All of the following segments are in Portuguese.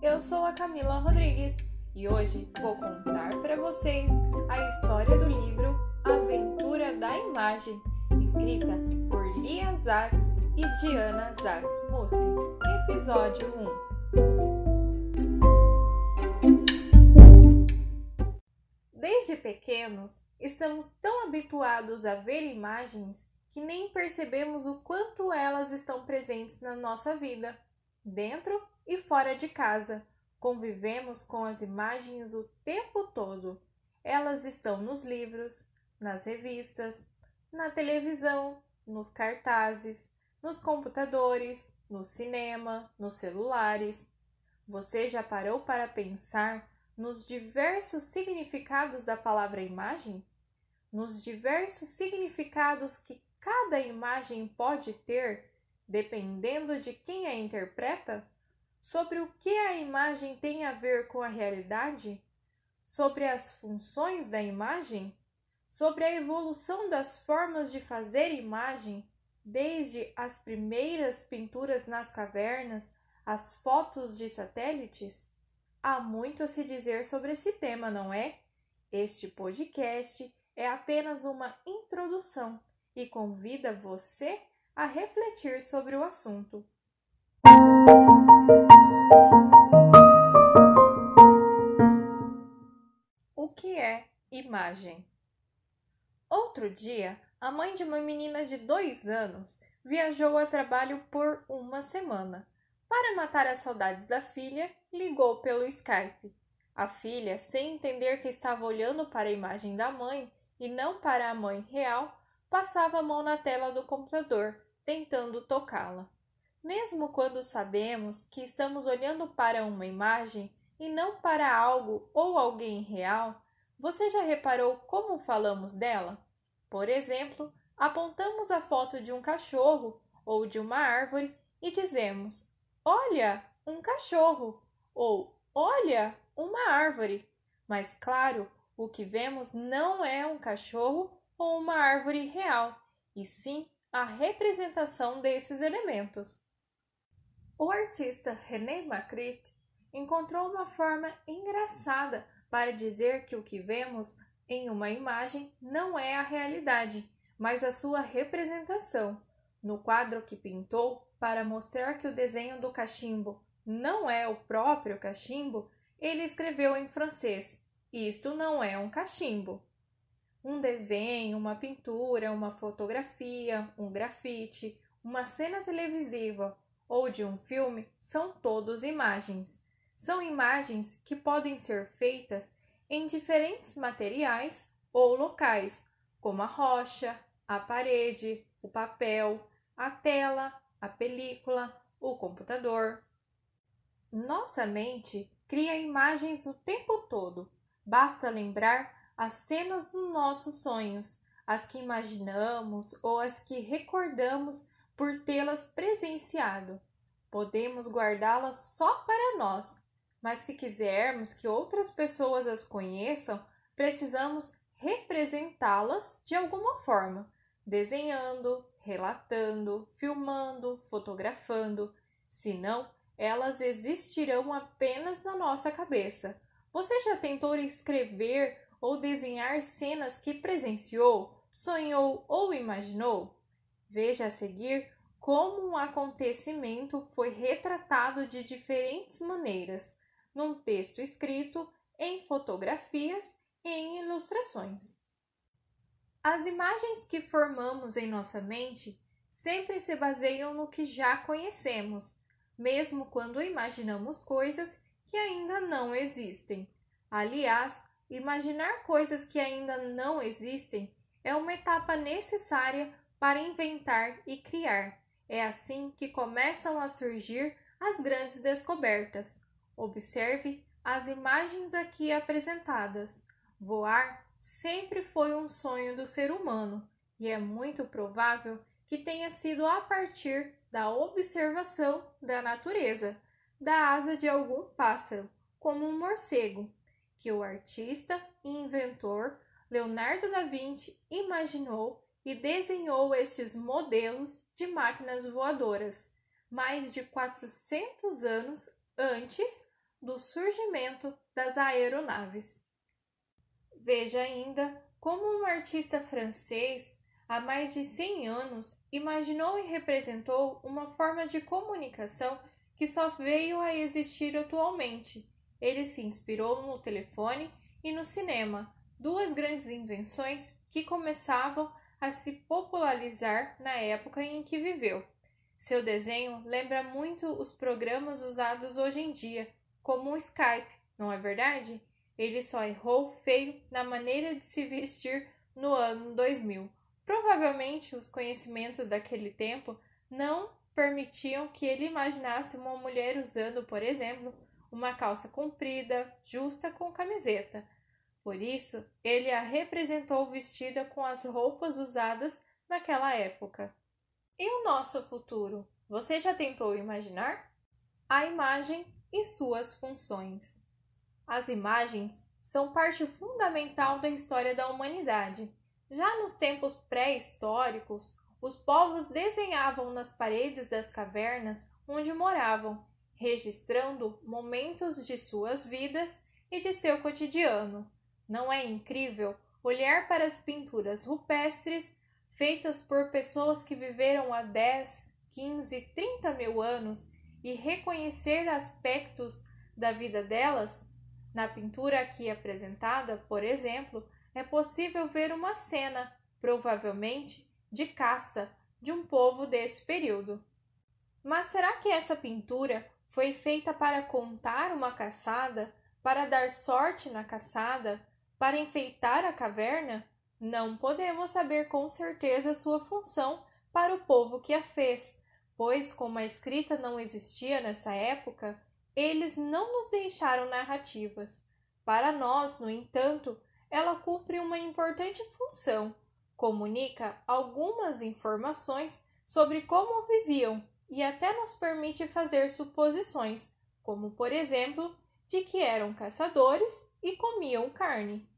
eu sou a Camila Rodrigues e hoje vou contar para vocês a história do livro Aventura da Imagem, escrita por Lia Zatz e Diana Zatz Mussi. Episódio 1 Desde pequenos, estamos tão habituados a ver imagens que nem percebemos o quanto elas estão presentes na nossa vida, dentro e fora de casa. Convivemos com as imagens o tempo todo. Elas estão nos livros, nas revistas, na televisão, nos cartazes, nos computadores, no cinema, nos celulares. Você já parou para pensar nos diversos significados da palavra imagem? Nos diversos significados que cada imagem pode ter, dependendo de quem a interpreta? sobre o que a imagem tem a ver com a realidade, sobre as funções da imagem, sobre a evolução das formas de fazer imagem, desde as primeiras pinturas nas cavernas, as fotos de satélites? Há muito a se dizer sobre esse tema, não é? Este podcast é apenas uma introdução e convida você a refletir sobre o assunto. O que é imagem? Outro dia, a mãe de uma menina de dois anos viajou a trabalho por uma semana. Para matar as saudades da filha, ligou pelo Skype. A filha, sem entender que estava olhando para a imagem da mãe e não para a mãe real, passava a mão na tela do computador, tentando tocá-la. Mesmo quando sabemos que estamos olhando para uma imagem e não para algo ou alguém real, você já reparou como falamos dela? Por exemplo, apontamos a foto de um cachorro ou de uma árvore e dizemos: Olha, um cachorro! ou Olha, uma árvore! Mas, claro, o que vemos não é um cachorro ou uma árvore real, e sim a representação desses elementos. O artista René Magritte encontrou uma forma engraçada para dizer que o que vemos em uma imagem não é a realidade, mas a sua representação. No quadro que pintou, para mostrar que o desenho do cachimbo não é o próprio cachimbo, ele escreveu em francês: Isto não é um cachimbo. Um desenho, uma pintura, uma fotografia, um grafite, uma cena televisiva ou de um filme são todos imagens. São imagens que podem ser feitas em diferentes materiais ou locais, como a rocha, a parede, o papel, a tela, a película, o computador. Nossa mente cria imagens o tempo todo. Basta lembrar as cenas dos nossos sonhos, as que imaginamos ou as que recordamos por tê-las presenciado. Podemos guardá-las só para nós, mas se quisermos que outras pessoas as conheçam, precisamos representá-las de alguma forma, desenhando, relatando, filmando, fotografando. Senão, elas existirão apenas na nossa cabeça. Você já tentou escrever ou desenhar cenas que presenciou, sonhou ou imaginou? Veja a seguir como um acontecimento foi retratado de diferentes maneiras, num texto escrito, em fotografias e em ilustrações. As imagens que formamos em nossa mente sempre se baseiam no que já conhecemos, mesmo quando imaginamos coisas que ainda não existem. Aliás, imaginar coisas que ainda não existem é uma etapa necessária para inventar e criar. É assim que começam a surgir as grandes descobertas. Observe as imagens aqui apresentadas. Voar sempre foi um sonho do ser humano e é muito provável que tenha sido a partir da observação da natureza, da asa de algum pássaro, como um morcego, que o artista e inventor Leonardo da Vinci imaginou e desenhou estes modelos de máquinas voadoras mais de 400 anos antes do surgimento das aeronaves. Veja ainda como um artista francês, há mais de 100 anos, imaginou e representou uma forma de comunicação que só veio a existir atualmente. Ele se inspirou no telefone e no cinema, duas grandes invenções que começavam a se popularizar na época em que viveu. Seu desenho lembra muito os programas usados hoje em dia, como o Skype, não é verdade? Ele só errou feio na maneira de se vestir no ano 2000. Provavelmente os conhecimentos daquele tempo não permitiam que ele imaginasse uma mulher usando, por exemplo, uma calça comprida, justa com camiseta. Por isso, ele a representou vestida com as roupas usadas naquela época. E o nosso futuro? Você já tentou imaginar? A imagem e suas funções. As imagens são parte fundamental da história da humanidade. Já nos tempos pré-históricos, os povos desenhavam nas paredes das cavernas onde moravam, registrando momentos de suas vidas e de seu cotidiano. Não é incrível olhar para as pinturas rupestres feitas por pessoas que viveram há 10, 15, 30 mil anos e reconhecer aspectos da vida delas? Na pintura aqui apresentada, por exemplo, é possível ver uma cena, provavelmente de caça, de um povo desse período. Mas será que essa pintura foi feita para contar uma caçada, para dar sorte na caçada, para enfeitar a caverna? Não podemos saber com certeza sua função para o povo que a fez, pois, como a escrita não existia nessa época, eles não nos deixaram narrativas. Para nós, no entanto, ela cumpre uma importante função. Comunica algumas informações sobre como viviam e até nos permite fazer suposições, como por exemplo, de que eram caçadores e comiam carne.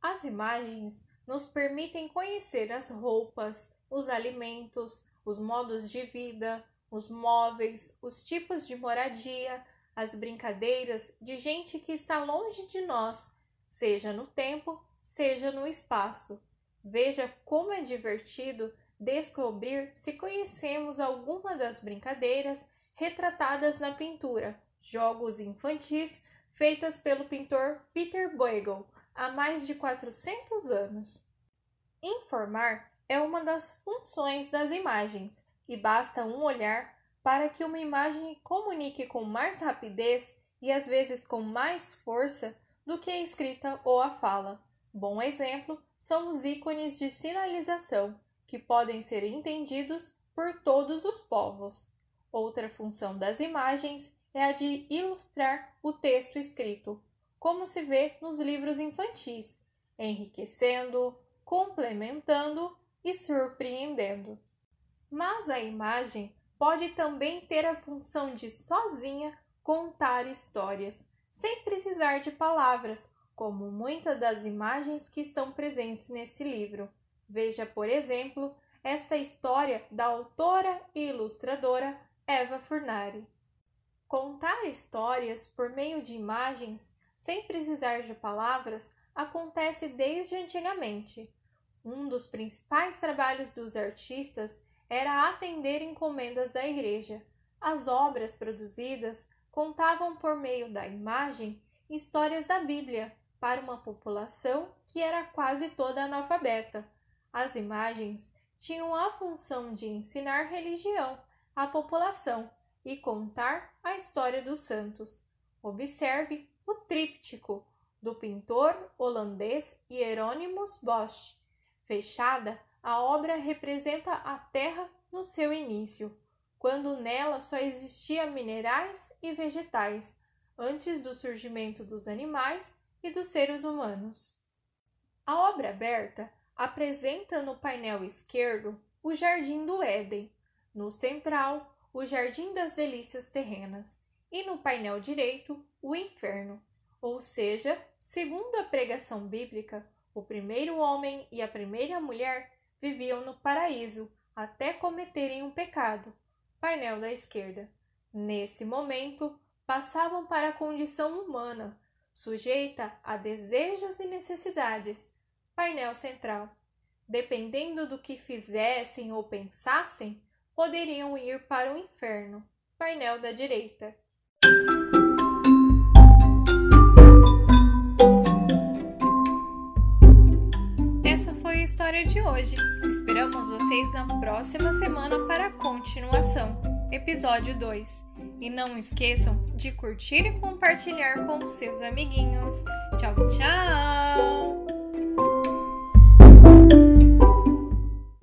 As imagens nos permitem conhecer as roupas, os alimentos, os modos de vida, os móveis, os tipos de moradia, as brincadeiras de gente que está longe de nós, seja no tempo, seja no espaço. Veja como é divertido descobrir se conhecemos alguma das brincadeiras retratadas na pintura, jogos infantis feitas pelo pintor Peter Bruegel há mais de 400 anos. Informar é uma das funções das imagens e basta um olhar para que uma imagem comunique com mais rapidez e às vezes com mais força do que a escrita ou a fala. Bom exemplo são os ícones de sinalização, que podem ser entendidos por todos os povos. Outra função das imagens é a de ilustrar o texto escrito, como se vê nos livros infantis, enriquecendo, complementando e surpreendendo. Mas a imagem pode também ter a função de sozinha contar histórias, sem precisar de palavras, como muitas das imagens que estão presentes nesse livro. Veja, por exemplo, esta história da autora e ilustradora Eva Furnari. Contar histórias por meio de imagens sem precisar de palavras, acontece desde antigamente. Um dos principais trabalhos dos artistas era atender encomendas da igreja. As obras produzidas contavam por meio da imagem histórias da Bíblia para uma população que era quase toda analfabeta. As imagens tinham a função de ensinar religião à população e contar a história dos santos. Observe o tríptico do pintor holandês Hieronymus Bosch. Fechada, a obra representa a Terra no seu início, quando nela só existia minerais e vegetais, antes do surgimento dos animais e dos seres humanos. A obra aberta apresenta no painel esquerdo o Jardim do Éden, no central, o Jardim das Delícias Terrenas, e no painel direito, o inferno, ou seja, segundo a pregação bíblica, o primeiro homem e a primeira mulher viviam no paraíso até cometerem um pecado. Painel da esquerda. Nesse momento, passavam para a condição humana, sujeita a desejos e necessidades. Painel central. Dependendo do que fizessem ou pensassem, poderiam ir para o inferno. Painel da direita. Essa foi a história de hoje. Esperamos vocês na próxima semana para a continuação, episódio 2. E não esqueçam de curtir e compartilhar com seus amiguinhos. Tchau, tchau!